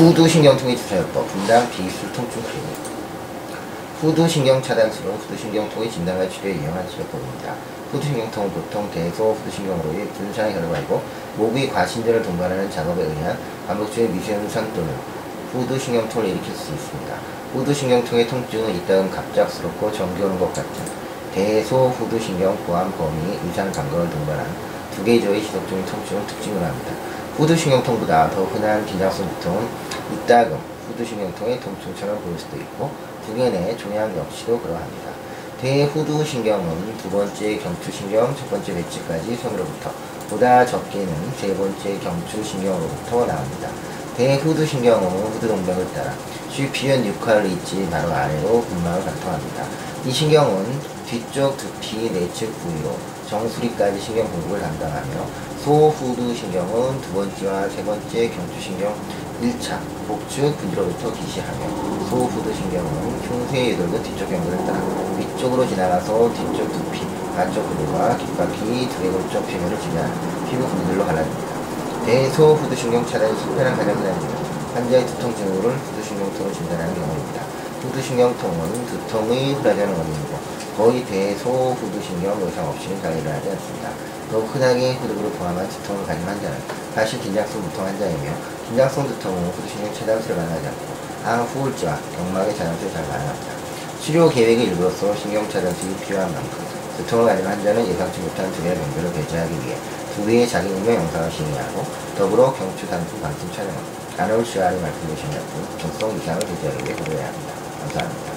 후두신경통의 주사요법 분당 비술 통증 클리닉 후두신경 차단술은 후두신경통의 진단과 치료에 유용한 치료법입니다. 후두신경통은 보통 대소 후두신경으로의 분산의 결과이고 목의 과신전을 동반하는 작업에 의한 반복적인 미세현상 또는 후두신경통을 일으킬 수 있습니다. 후두신경통의 통증은 이따금 갑작스럽고 정겨오는 것 같은 대소 후두신경 보암 범위 이상 감각을 동반한 두 개의 조의 지속적인 통증을 특징으로 합니다. 후두신경통보다 더 흔한 긴장성 두통은 이따금 후두신경통의 통증처럼 보일 수도 있고 두개내 종양 역시도 그러합니다. 대후두신경은 두 번째 경추신경, 첫 번째 배치까지 손으로부터 보다 적게는 세 번째 경추신경으로부터 나옵니다. 대후두신경은 후두동맥을 따라 슈피연 육화를 잇지 바로 아래로 근막을 관통합니다. 이 신경은 뒤쪽 두피 내측 부위로 정수리까지 신경 공급을 담당하며 소후두 신경은 두 번째와 세 번째 경추신경 1차 복축 분지로부터 기시하며 소후두신경은 흉쇄 유돌근 뒤쪽 연근을 따라 위쪽으로 지나가서 뒤쪽 두피, 안쪽 부분과 귓바퀴 두개골 쪽 표면을 지나는 피부 분들로 갈라집니다. 대소후두신경 차단이 가장 흔한 이유는 환자의 두통 증후를 후두신경통으로 진단하는 경우입니다. 후두신경통은 두통의 흔하자는 원인이고 거의 대소후두 신경 의상 없이는 잘 일어나지 않습니다. 더욱 흔하게 후두부를 포함한 두통을 가진 환자는 사실 긴장성 두통 환자이며 긴장성 두통은 후두신경 차단술을 반응하지 않고 항 후울지와 경막의 차단술을 잘 반응합니다. 치료 계획의 일부로서 신경 차단술이 필요한 만큼 두통을 가진 환자는 예상치 못한 두 개의 병변을 배제하기 위해 두 개의 자기응명 영상을 시행하고 더불어 경추 단품 방침 촬영은 아놀 시아를 말씀드리신 약품 적성 이상을 배제하기 위해 고려해야 합니다. 감사합니다.